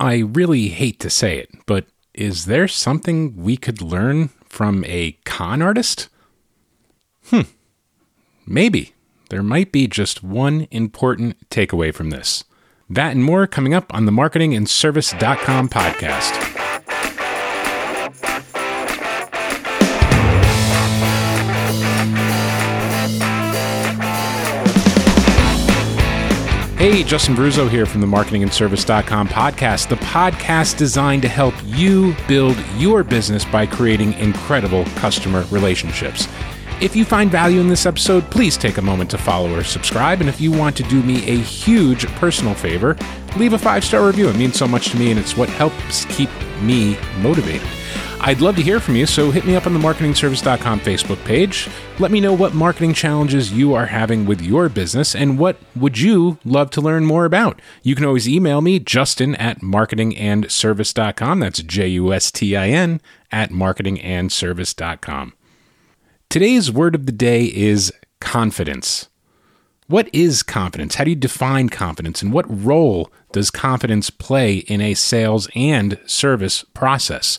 I really hate to say it, but is there something we could learn from a con artist? Hmm. Maybe. There might be just one important takeaway from this. That and more coming up on the marketingandservice.com podcast. Hey, Justin Bruzzo here from the marketingandservice.com podcast, the podcast designed to help you build your business by creating incredible customer relationships. If you find value in this episode, please take a moment to follow or subscribe. And if you want to do me a huge personal favor, leave a five star review. It means so much to me, and it's what helps keep me motivated. I'd love to hear from you, so hit me up on the marketingservice.com Facebook page. Let me know what marketing challenges you are having with your business and what would you love to learn more about. You can always email me, Justin at marketingandservice.com. That's J U S T I N at marketingandservice.com. Today's word of the day is confidence. What is confidence? How do you define confidence? And what role does confidence play in a sales and service process?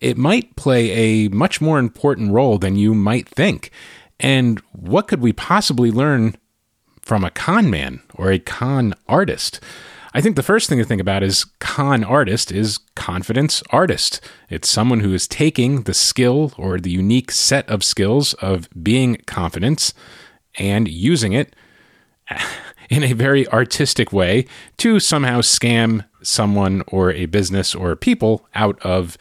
It might play a much more important role than you might think. And what could we possibly learn from a con man or a con artist? I think the first thing to think about is con artist is confidence artist. It's someone who is taking the skill or the unique set of skills of being confidence and using it in a very artistic way to somehow scam someone or a business or people out of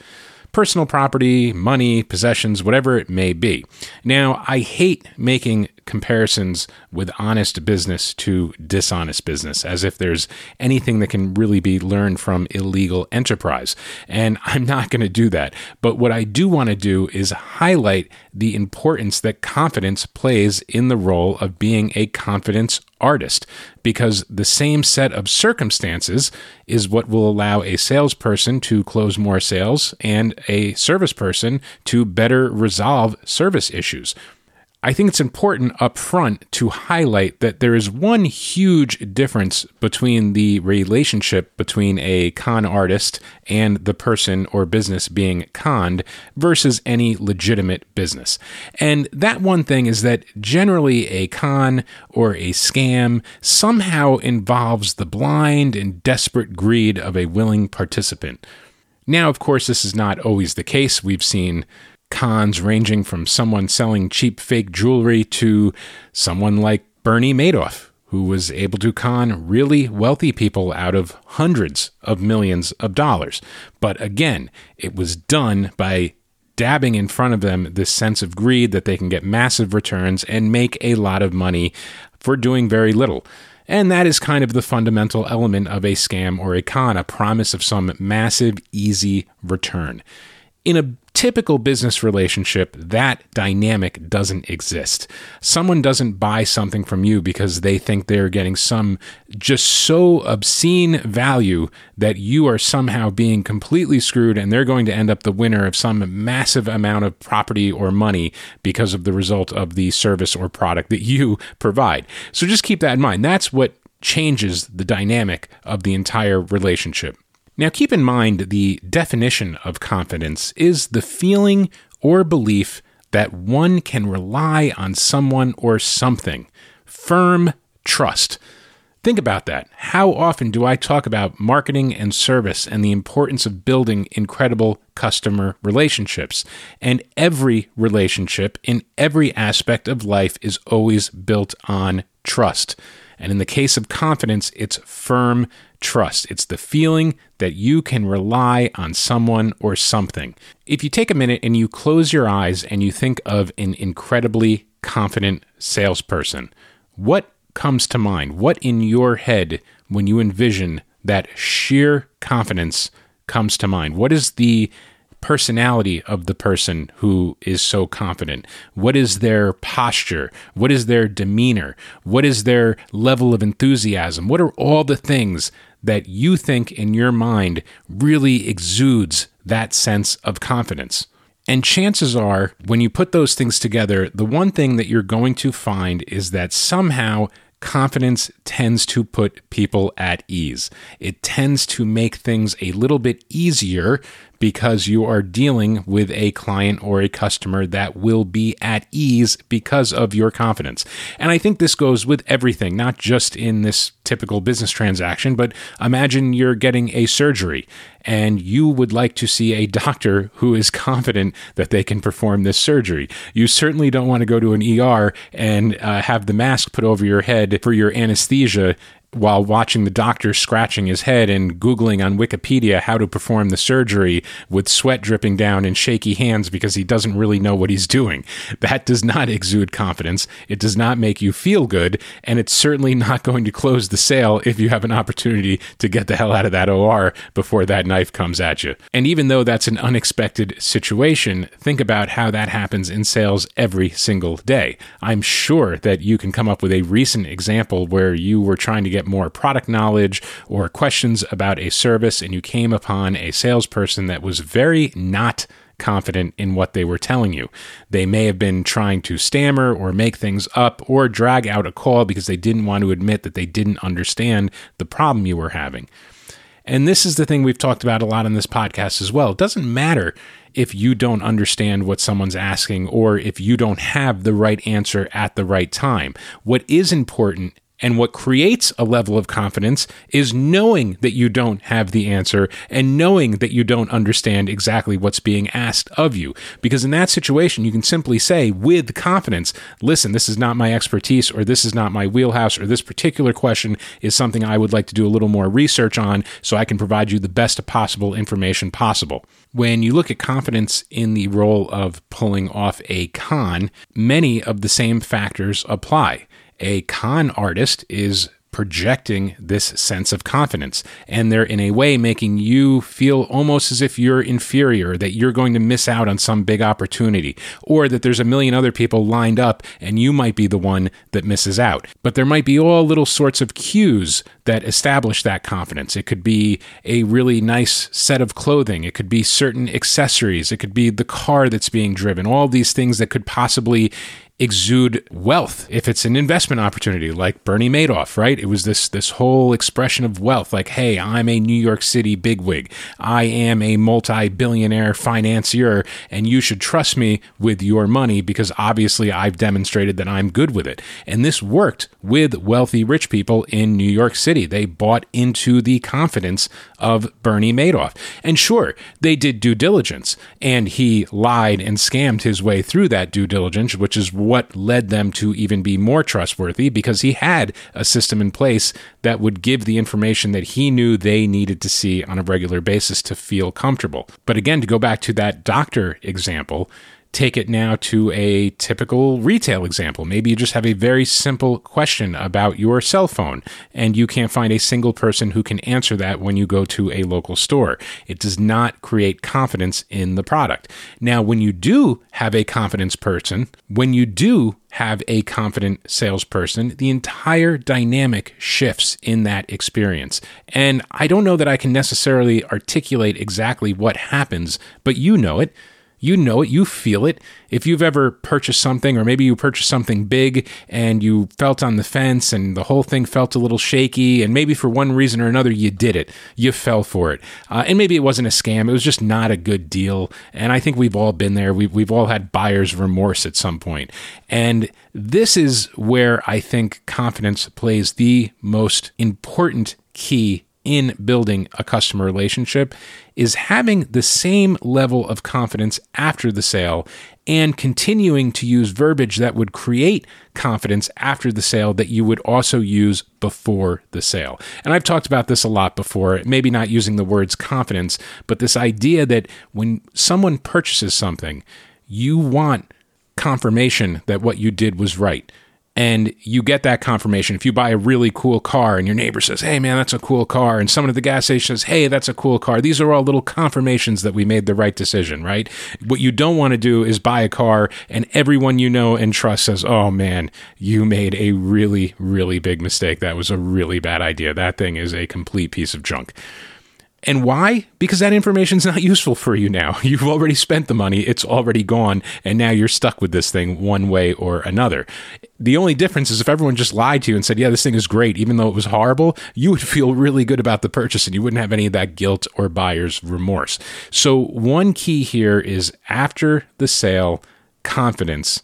personal property, money, possessions, whatever it may be. Now, I hate making comparisons with honest business to dishonest business, as if there's anything that can really be learned from illegal enterprise. And I'm not going to do that. But what I do want to do is highlight the importance that confidence plays in the role of being a confidence artist because the same set of circumstances is what will allow a salesperson to close more sales and a service person to better resolve service issues. I think it's important up front to highlight that there is one huge difference between the relationship between a con artist and the person or business being conned versus any legitimate business. And that one thing is that generally a con or a scam somehow involves the blind and desperate greed of a willing participant. Now, of course, this is not always the case. We've seen cons ranging from someone selling cheap fake jewelry to someone like Bernie Madoff, who was able to con really wealthy people out of hundreds of millions of dollars. But again, it was done by dabbing in front of them this sense of greed that they can get massive returns and make a lot of money for doing very little. And that is kind of the fundamental element of a scam or a con, a promise of some massive, easy return. In a typical business relationship, that dynamic doesn't exist. Someone doesn't buy something from you because they think they're getting some just so obscene value that you are somehow being completely screwed and they're going to end up the winner of some massive amount of property or money because of the result of the service or product that you provide. So just keep that in mind. That's what changes the dynamic of the entire relationship. Now, keep in mind the definition of confidence is the feeling or belief that one can rely on someone or something. Firm trust. Think about that. How often do I talk about marketing and service and the importance of building incredible customer relationships? And every relationship in every aspect of life is always built on trust. And in the case of confidence, it's firm trust. It's the feeling that you can rely on someone or something. If you take a minute and you close your eyes and you think of an incredibly confident salesperson, what comes to mind? What in your head when you envision that sheer confidence comes to mind? What is the personality of the person who is so confident? What is their posture? What is their demeanor? What is their level of enthusiasm? What are all the things that you think in your mind really exudes that sense of confidence? And chances are, when you put those things together, the one thing that you're going to find is that somehow confidence tends to put people at ease. It tends to make things a little bit easier because you are dealing with a client or a customer that will be at ease because of your confidence. And I think this goes with everything, not just in this typical business transaction, but imagine you're getting a surgery and you would like to see a doctor who is confident that they can perform this surgery. You certainly don't want to go to an ER and uh, have the mask put over your head for your anesthesia while watching the doctor scratching his head and Googling on Wikipedia how to perform the surgery with sweat dripping down and shaky hands because he doesn't really know what he's doing. That does not exude confidence. It does not make you feel good. And it's certainly not going to close the sale if you have an opportunity to get the hell out of that OR before that knife comes at you. And even though that's an unexpected situation, think about how that happens in sales every single day. I'm sure that you can come up with a recent example where you were trying to get more product knowledge or questions about a service and you came upon a salesperson that was very not confident in what they were telling you. They may have been trying to stammer or make things up or drag out a call because they didn't want to admit that they didn't understand the problem you were having. And this is the thing we've talked about a lot on this podcast as well. It doesn't matter if you don't understand what someone's asking or if you don't have the right answer at the right time. What is important and what creates a level of confidence is knowing that you don't have the answer and knowing that you don't understand exactly what's being asked of you. Because in that situation, you can simply say with confidence, listen, this is not my expertise, or this is not my wheelhouse, or this particular question is something I would like to do a little more research on so I can provide you the best possible information possible. When you look at confidence in the role of pulling off a con, many of the same factors apply a con artist is projecting this sense of confidence. And they're in a way making you feel almost as if you're inferior, that you're going to miss out on some big opportunity, or that there's a million other people lined up and you might be the one that misses out. But there might be all little sorts of cues that establish that confidence. It could be a really nice set of clothing, it could be certain accessories, it could be the car that's being driven, all these things that could possibly exude wealth if it's an investment opportunity like Bernie Madoff, right? It was this this whole expression of wealth like, hey, I'm a New York City bigwig. I am a multi-billionaire financier and you should trust me with your money because obviously I've demonstrated that I'm good with it. And this worked with wealthy rich people in New York City. They bought into the confidence of Bernie Madoff. And sure, they did due diligence and he lied and scammed his way through that due diligence, which is what led them to even be more trustworthy because he had a system in place that would give the information that he knew they needed to see on a regular basis to feel comfortable. But again, to go back to that doctor example, take it now to a typical retail example. Maybe you just have a very simple question about your cell phone and you can't find a single person who can answer that when you go to a local store. It does not create confidence in the product. Now, when you do have a confidence person, when you do have a confident salesperson, the entire dynamic shifts in that experience. And I don't know that I can necessarily articulate exactly what happens, but you know it you know it, you feel it. If you've ever purchased something, or maybe you purchased something big and you felt on the fence and the whole thing felt a little shaky, and maybe for one reason or another you did it, you fell for it. Uh, and maybe it wasn't a scam, it was just not a good deal. And I think we've all been there. We've, we've all had buyer's remorse at some point. And this is where I think confidence plays the most important key in building a customer relationship is having the same level of confidence after the sale and continuing to use verbiage that would create confidence after the sale that you would also use before the sale. And I've talked about this a lot before, maybe not using the words confidence, but this idea that when someone purchases something, you want confirmation that what you did was right and you get that confirmation. If you buy a really cool car and your neighbor says, Hey, man, that's a cool car, and someone at the gas station says, Hey, that's a cool car, these are all little confirmations that we made the right decision, right? What you don't want to do is buy a car and everyone you know and trust says, Oh, man, you made a really, really big mistake. That was a really bad idea. That thing is a complete piece of junk. And why? Because that information is not useful for you now. You've already spent the money, it's already gone, and now you're stuck with this thing one way or another. The only difference is if everyone just lied to you and said, Yeah, this thing is great, even though it was horrible, you would feel really good about the purchase and you wouldn't have any of that guilt or buyer's remorse. So, one key here is after the sale, confidence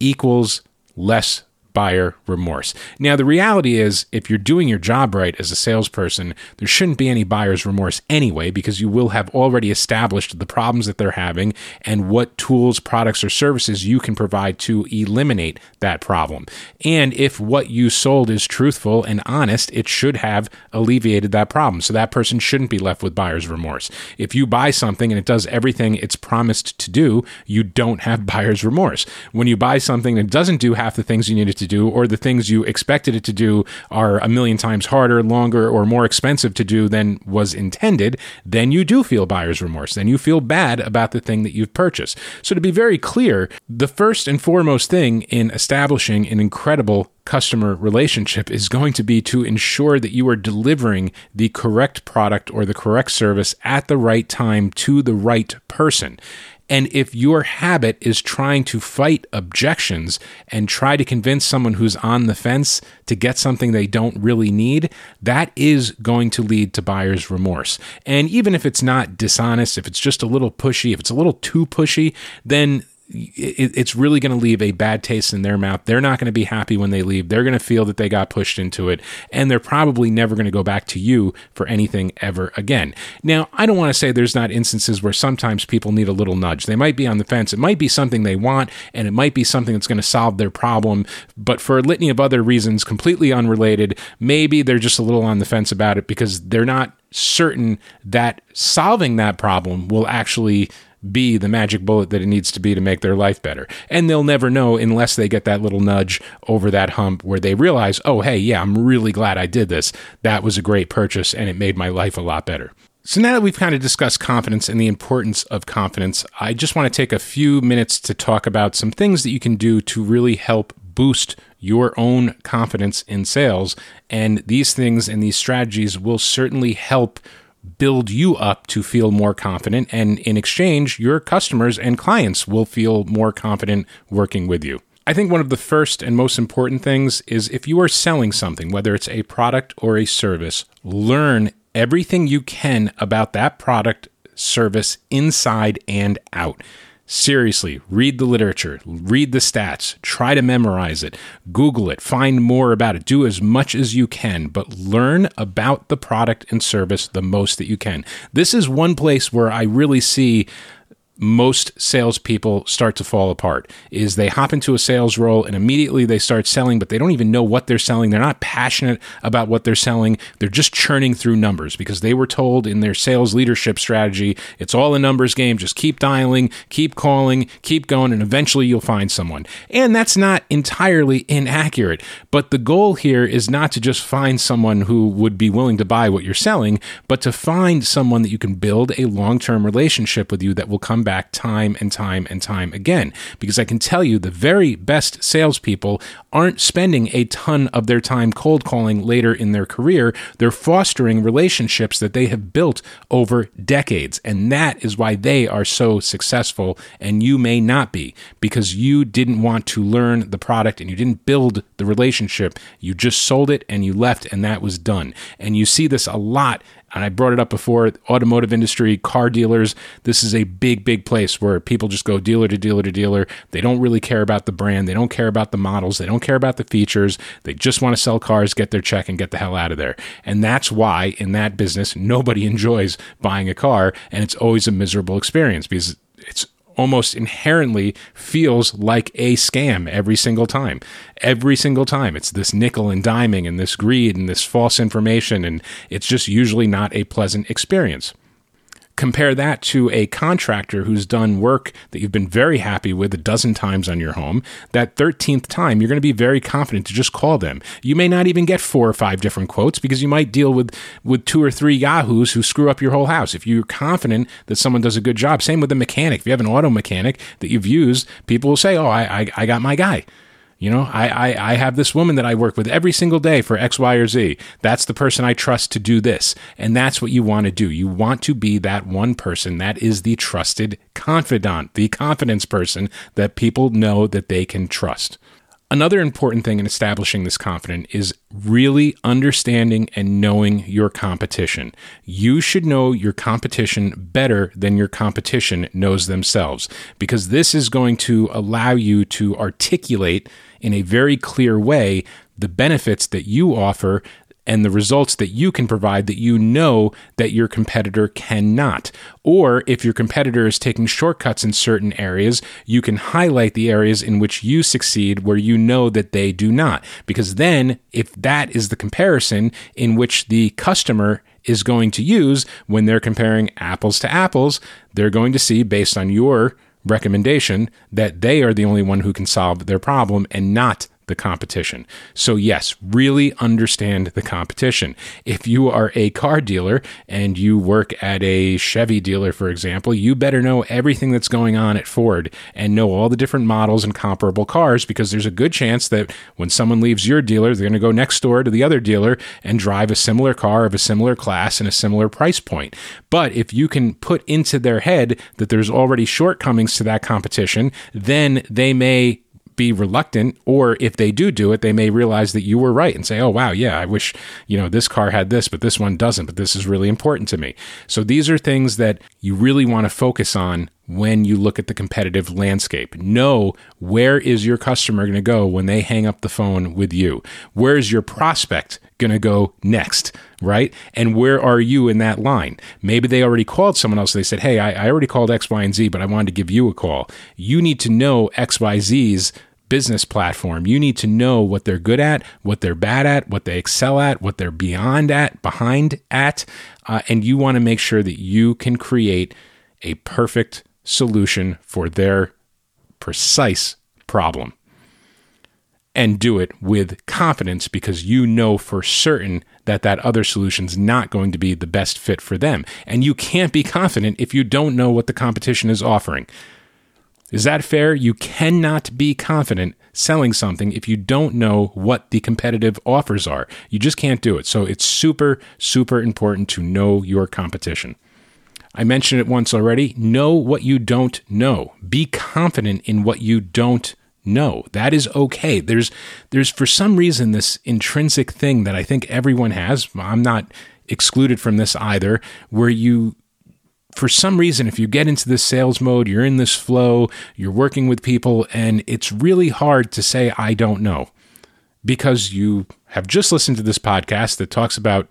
equals less buyer remorse. Now, the reality is, if you're doing your job right as a salesperson, there shouldn't be any buyer's remorse anyway, because you will have already established the problems that they're having and what tools, products, or services you can provide to eliminate that problem. And if what you sold is truthful and honest, it should have alleviated that problem. So that person shouldn't be left with buyer's remorse. If you buy something and it does everything it's promised to do, you don't have buyer's remorse. When you buy something that doesn't do half the things you needed to do, or the things you expected it to do are a million times harder, longer, or more expensive to do than was intended, then you do feel buyer's remorse. Then you feel bad about the thing that you've purchased. So, to be very clear, the first and foremost thing in establishing an incredible customer relationship is going to be to ensure that you are delivering the correct product or the correct service at the right time to the right person. And if your habit is trying to fight objections and try to convince someone who's on the fence to get something they don't really need, that is going to lead to buyer's remorse. And even if it's not dishonest, if it's just a little pushy, if it's a little too pushy, then it's really going to leave a bad taste in their mouth. They're not going to be happy when they leave. They're going to feel that they got pushed into it, and they're probably never going to go back to you for anything ever again. Now, I don't want to say there's not instances where sometimes people need a little nudge. They might be on the fence. It might be something they want, and it might be something that's going to solve their problem, but for a litany of other reasons, completely unrelated, maybe they're just a little on the fence about it because they're not certain that solving that problem will actually be the magic bullet that it needs to be to make their life better. And they'll never know unless they get that little nudge over that hump where they realize, oh, hey, yeah, I'm really glad I did this. That was a great purchase and it made my life a lot better. So now that we've kind of discussed confidence and the importance of confidence, I just want to take a few minutes to talk about some things that you can do to really help boost your own confidence in sales. And these things and these strategies will certainly help build you up to feel more confident. And in exchange, your customers and clients will feel more confident working with you. I think one of the first and most important things is if you are selling something, whether it's a product or a service, learn everything you can about that product, service inside and out. Seriously, read the literature, read the stats, try to memorize it, Google it, find more about it, do as much as you can, but learn about the product and service the most that you can. This is one place where I really see most salespeople start to fall apart is they hop into a sales role and immediately they start selling, but they don't even know what they're selling. They're not passionate about what they're selling. They're just churning through numbers because they were told in their sales leadership strategy, it's all a numbers game. Just keep dialing, keep calling, keep going, and eventually you'll find someone. And that's not entirely inaccurate. But the goal here is not to just find someone who would be willing to buy what you're selling, but to find someone that you can build a long term relationship with you that will come back back time and time and time again. Because I can tell you the very best salespeople aren't spending a ton of their time cold calling later in their career. They're fostering relationships that they have built over decades. And that is why they are so successful. And you may not be because you didn't want to learn the product and you didn't build the relationship. You just sold it and you left, and that was done. And you see this a lot I brought it up before automotive industry, car dealers. This is a big, big place where people just go dealer to dealer to dealer. They don't really care about the brand. They don't care about the models. They don't care about the features. They just want to sell cars, get their check, and get the hell out of there. And that's why in that business, nobody enjoys buying a car. And it's always a miserable experience because it's almost inherently feels like a scam every single time. Every single time. It's this nickel and diming and this greed and this false information, and it's just usually not a pleasant experience. Compare that to a contractor who's done work that you've been very happy with a dozen times on your home. That 13th time, you're going to be very confident to just call them. You may not even get four or five different quotes because you might deal with, with two or three yahoos who screw up your whole house. If you're confident that someone does a good job, same with a mechanic. If you have an auto mechanic that you've used, people will say, Oh, I, I, I got my guy You know, I, I, I have this woman that I work with every single day for X, Y, or Z. That's the person I trust to do this. And that's what you want to do. You want to be that one person that is the trusted confidant, the confidence person that people know that they can trust. Another important thing in establishing this confidence is really understanding and knowing your competition. You should know your competition better than your competition knows themselves because this is going to allow you to articulate in a very clear way the benefits that you offer and the results that you can provide that you know that your competitor cannot. Or if your competitor is taking shortcuts in certain areas, you can highlight the areas in which you succeed where you know that they do not. Because then, if that is the comparison in which the customer is going to use when they're comparing apples to apples, they're going to see based on your recommendation that they are the only one who can solve their problem and not the competition. So, yes, really understand the competition. If you are a car dealer and you work at a Chevy dealer, for example, you better know everything that's going on at Ford and know all the different models and comparable cars because there's a good chance that when someone leaves your dealer, they're going to go next door to the other dealer and drive a similar car of a similar class and a similar price point. But if you can put into their head that there's already shortcomings to that competition, then they may be reluctant or if they do do it they may realize that you were right and say oh wow yeah i wish you know this car had this but this one doesn't but this is really important to me so these are things that you really want to focus on when you look at the competitive landscape. Know where is your customer going to go when they hang up the phone with you? Where is your prospect going to go next? Right? And where are you in that line? Maybe they already called someone else. They said, Hey, I, I already called X, Y, and Z, but I wanted to give you a call. You need to know XYZ's business platform. You need to know what they're good at, what they're bad at, what they excel at, what they're beyond at, behind at, uh, and you want to make sure that you can create a perfect solution for their precise problem. And do it with confidence because you know for certain that that other solution is not going to be the best fit for them. And you can't be confident if you don't know what the competition is offering. Is that fair? You cannot be confident selling something if you don't know what the competitive offers are. You just can't do it. So it's super, super important to know your competition. I mentioned it once already. Know what you don't know. Be confident in what you don't know. That is okay. There's there's for some reason this intrinsic thing that I think everyone has. I'm not excluded from this either, where you for some reason, if you get into this sales mode, you're in this flow, you're working with people, and it's really hard to say, I don't know, because you have just listened to this podcast that talks about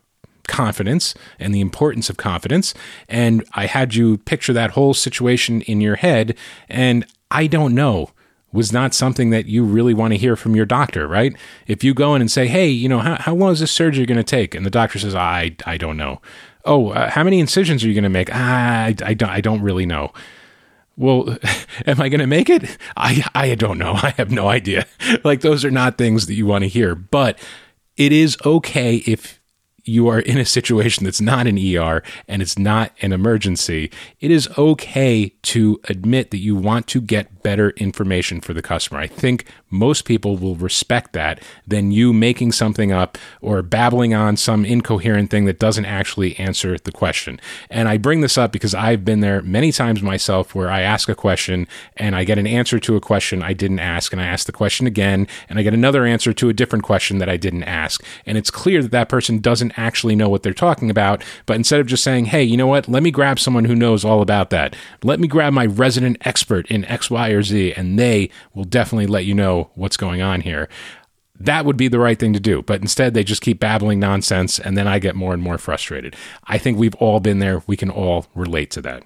confidence and the importance of confidence. And I had you picture that whole situation in your head, and I don't know was not something that you really want to hear from your doctor, right? If you go in and say, "Hey, you know, how, how long is this surgery going to take?" and the doctor says, "I I don't know," oh, uh, how many incisions are you going to make? Ah, I, I, don't, I don't really know. Well, am I going to make it? I, I don't know. I have no idea. like, those are not things that you want to hear. But it is okay if you are in a situation that's not an ER and it's not an emergency, it is okay to admit that you want to get better information for the customer. I think most people will respect that than you making something up or babbling on some incoherent thing that doesn't actually answer the question. And I bring this up because I've been there many times myself where I ask a question and I get an answer to a question I didn't ask, and I ask the question again and I get another answer to a different question that I didn't ask. And it's clear that that person doesn't actually know what they're talking about. But instead of just saying, hey, you know what, let me grab someone who knows all about that, let me grab my resident expert in X, Y, or Z, and they will definitely let you know what's going on here. That would be the right thing to do. But instead, they just keep babbling nonsense, and then I get more and more frustrated. I think we've all been there. We can all relate to that.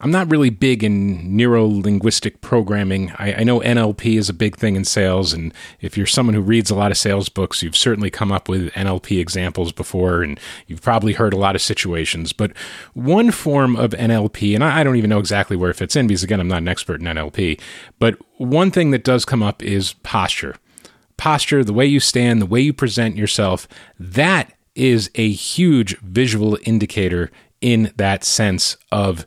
I'm not really big in neuro linguistic programming. I, I, know NLP is a big thing in sales, and if you're someone who reads a lot of sales books, you've certainly come up with NLP examples before, and you've probably heard a lot of situations. But one form of NLP, and I, I don't even know exactly where it fits in because, again, I'm not an expert in NLP, but one thing that does come up is posture. Posture, the way you stand, the way you present yourself, that is a huge visual indicator in that sense of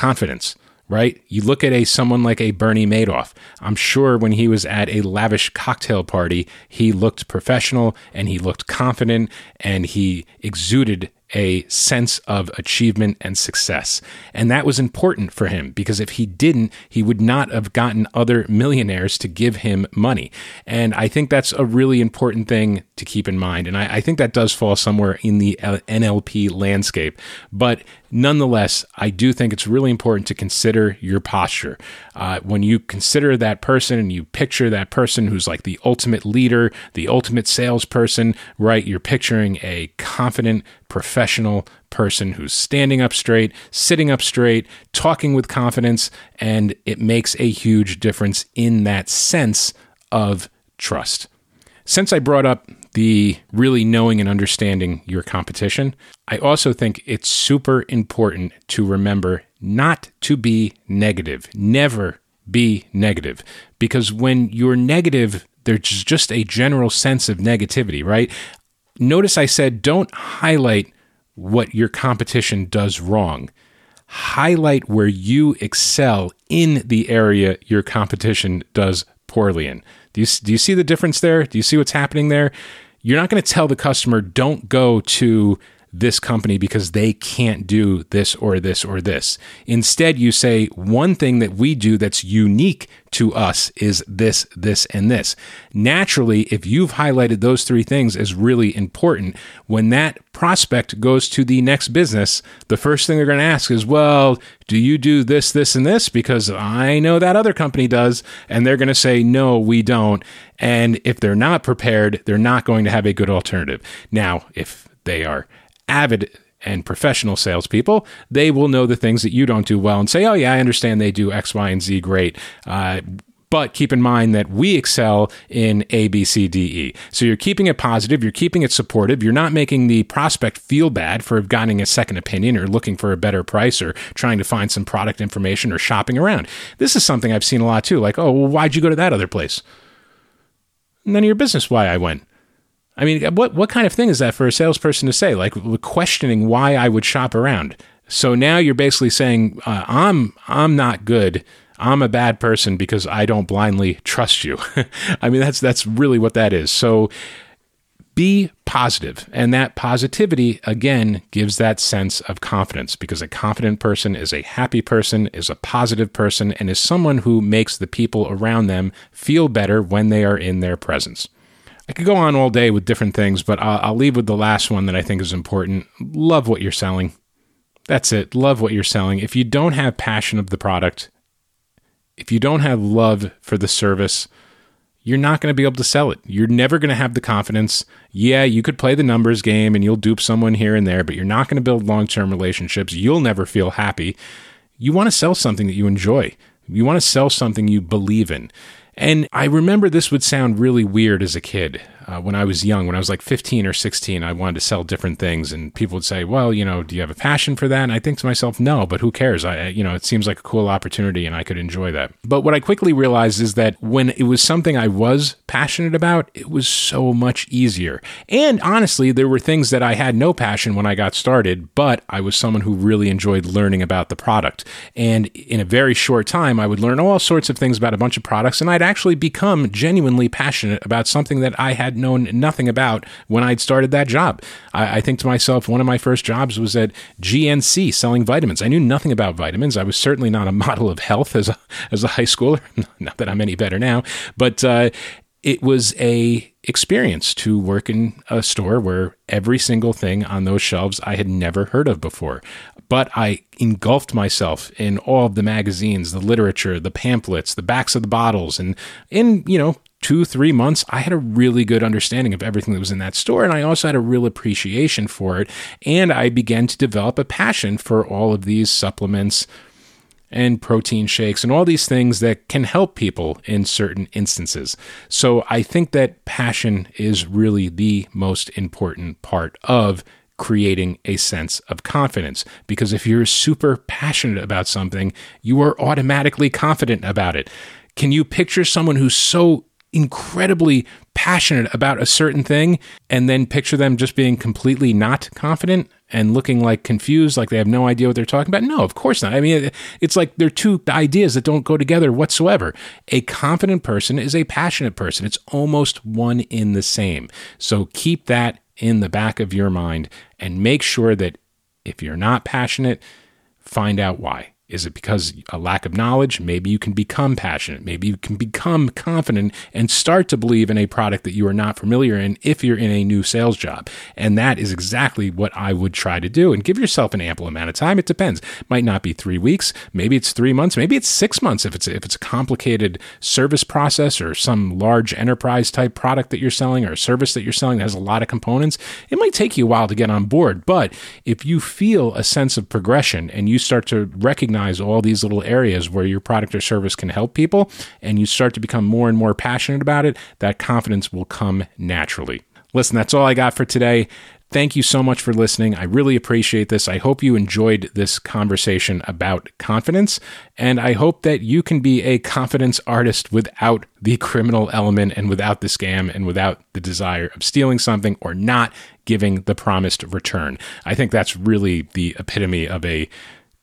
confidence, right? You look at a someone like a Bernie Madoff. I'm sure when he was at a lavish cocktail party, he looked professional and he looked confident and he exuded a sense of achievement and success. And that was important for him because if he didn't, he would not have gotten other millionaires to give him money. And I think that's a really important thing to keep in mind. And I, I think that does fall somewhere in the NLP landscape. But nonetheless, I do think it's really important to consider your posture. Uh, when you consider that person and you picture that person who's like the ultimate leader, the ultimate salesperson, right? You're picturing a confident, professional person who's standing up straight, sitting up straight, talking with confidence, and it makes a huge difference in that sense of trust. Since I brought up the really knowing and understanding your competition, I also think it's super important to remember not to be negative. Never be negative. Because when you're negative, there's just a general sense of negativity, right? Notice I said don't highlight what your competition does wrong. Highlight where you excel in the area your competition does poorly in. Do you, do you see the difference there? Do you see what's happening there? You're not going to tell the customer, don't go to this company because they can't do this or this or this. Instead, you say one thing that we do that's unique to us is this, this, and this. Naturally, if you've highlighted those three things as really important, when that prospect goes to the next business, the first thing they're going to ask is, Well, do you do this, this, and this? Because I know that other company does. And they're going to say, No, we don't. And if they're not prepared, they're not going to have a good alternative. Now, if they are avid and professional salespeople, they will know the things that you don't do well and say, oh, yeah, I understand they do X, Y, and Z great. Uh, but keep in mind that we excel in A, B, C, D, E. So you're keeping it positive, you're keeping it supportive, you're not making the prospect feel bad for getting a second opinion or looking for a better price or trying to find some product information or shopping around. This is something I've seen a lot too. Like, oh, well, why'd you go to that other place? None of your business why I went. I mean, what what kind of thing is that for a salesperson to say? Like questioning why I would shop around. So now you're basically saying uh, I'm I'm not good. I'm a bad person because I don't blindly trust you. I mean, that's that's really what that is. So be positive, and that positivity again gives that sense of confidence because a confident person is a happy person, is a positive person, and is someone who makes the people around them feel better when they are in their presence. I could go on all day with different things, but I'll, I'll leave with the last one that I think is important. Love what you're selling. That's it. Love what you're selling. If you don't have passion of the product, if you don't have love for the service, you're not going to be able to sell it. You're never going to have the confidence. Yeah, you could play the numbers game and you'll dupe someone here and there, but you're not going to build long term relationships. You'll never feel happy. You want to sell something that you enjoy, you want to sell something you believe in. And I remember this would sound really weird as a kid uh, when I was young, when I was like 15 or 16, I wanted to sell different things. And people would say, well, you know, do you have a passion for that? And I think to myself, no, but who cares? I, you know, it seems like a cool opportunity and I could enjoy that. But what I quickly realized is that when it was something I was passionate about, it was so much easier. And honestly, there were things that I had no passion when I got started, but I was someone who really enjoyed learning about the product. And in a very short time, I would learn all sorts of things about a bunch of products, and I'd actually become genuinely passionate about something that I had known nothing about when I'd started that job. I, I, think to myself, one of my first jobs was at GNC selling vitamins. I knew nothing about vitamins. I was certainly not a model of health as a, as a high schooler. Not that I'm any better now, but uh, it was a experience to work in a store where every single thing on those shelves I had never heard of before. But I engulfed myself in all of the magazines, the literature, the pamphlets, the backs of the bottles, and in, you know, two, three months, I had a really good understanding of everything that was in that store. And I also had a real appreciation for it. And I began to develop a passion for all of these supplements and protein shakes and all these things that can help people in certain instances. So I think that passion is really the most important part of creating a sense of confidence. Because if you're super passionate about something, you are automatically confident about it. Can you picture someone who's so incredibly passionate about a certain thing and then picture them just being completely not confident? And looking like confused, like they have no idea what they're talking about? No, of course not. I mean, it's like they're two ideas that don't go together whatsoever. A confident person is a passionate person, it's almost one in the same. So keep that in the back of your mind and make sure that if you're not passionate, find out why. Is it because a lack of knowledge? Maybe you can become passionate. Maybe you can become confident and start to believe in a product that you are not familiar in if you're in a new sales job. And that is exactly what I would try to do. And give yourself an ample amount of time. It depends. Might not be three weeks. Maybe it's three months. Maybe it's six months if it's if it's a complicated service process or some large enterprise type product that you're selling or a service that you're selling that has a lot of components. It might take you a while to get on board. But if you feel a sense of progression and you start to recognize recognize all these little areas where your product or service can help people and you start to become more and more passionate about it, that confidence will come naturally. Listen, that's all I got for today. Thank you so much for listening. I really appreciate this. I hope you enjoyed this conversation about confidence, and I hope that you can be a confidence artist without the criminal element and without the scam and without the desire of stealing something or not giving the promised return. I think that's really the epitome of a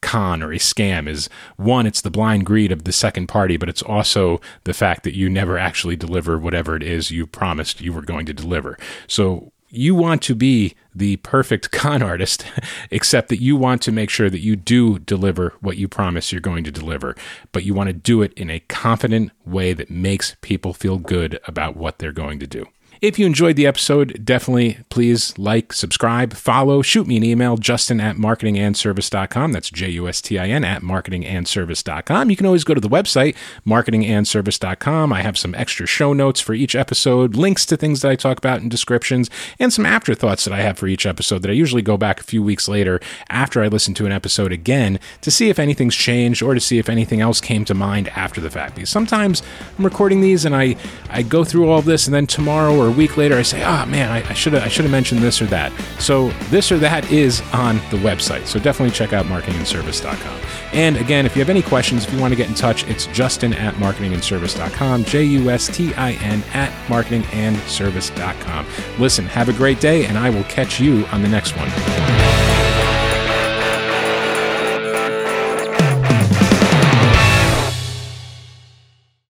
con or a scam is one, it's the blind greed of the second party, but it's also the fact that you never actually deliver whatever it is you promised you were going to deliver. So you want to be the perfect con artist, except that you want to make sure that you do deliver what you promise you're going to deliver, but you want to do it in a confident way that makes people feel good about what they're going to do. If you enjoyed the episode, definitely please like, subscribe, follow, shoot me an email, justin at marketingandservice.com. That's J U S T I N at marketingandservice.com. You can always go to the website, marketingandservice.com. I have some extra show notes for each episode, links to things that I talk about in descriptions, and some afterthoughts that I have for each episode that I usually go back a few weeks later after I listen to an episode again to see if anything's changed or to see if anything else came to mind after the fact. Because sometimes I'm recording these and I, I go through all this and then tomorrow or a week later I say, oh man, I should have I should have mentioned this or that. So this or that is on the website. So definitely check out marketingandservice.com. And again, if you have any questions, if you want to get in touch, it's Justin at marketingandservice.com, J U S T I N at marketingandservice.com. Listen, have a great day, and I will catch you on the next one.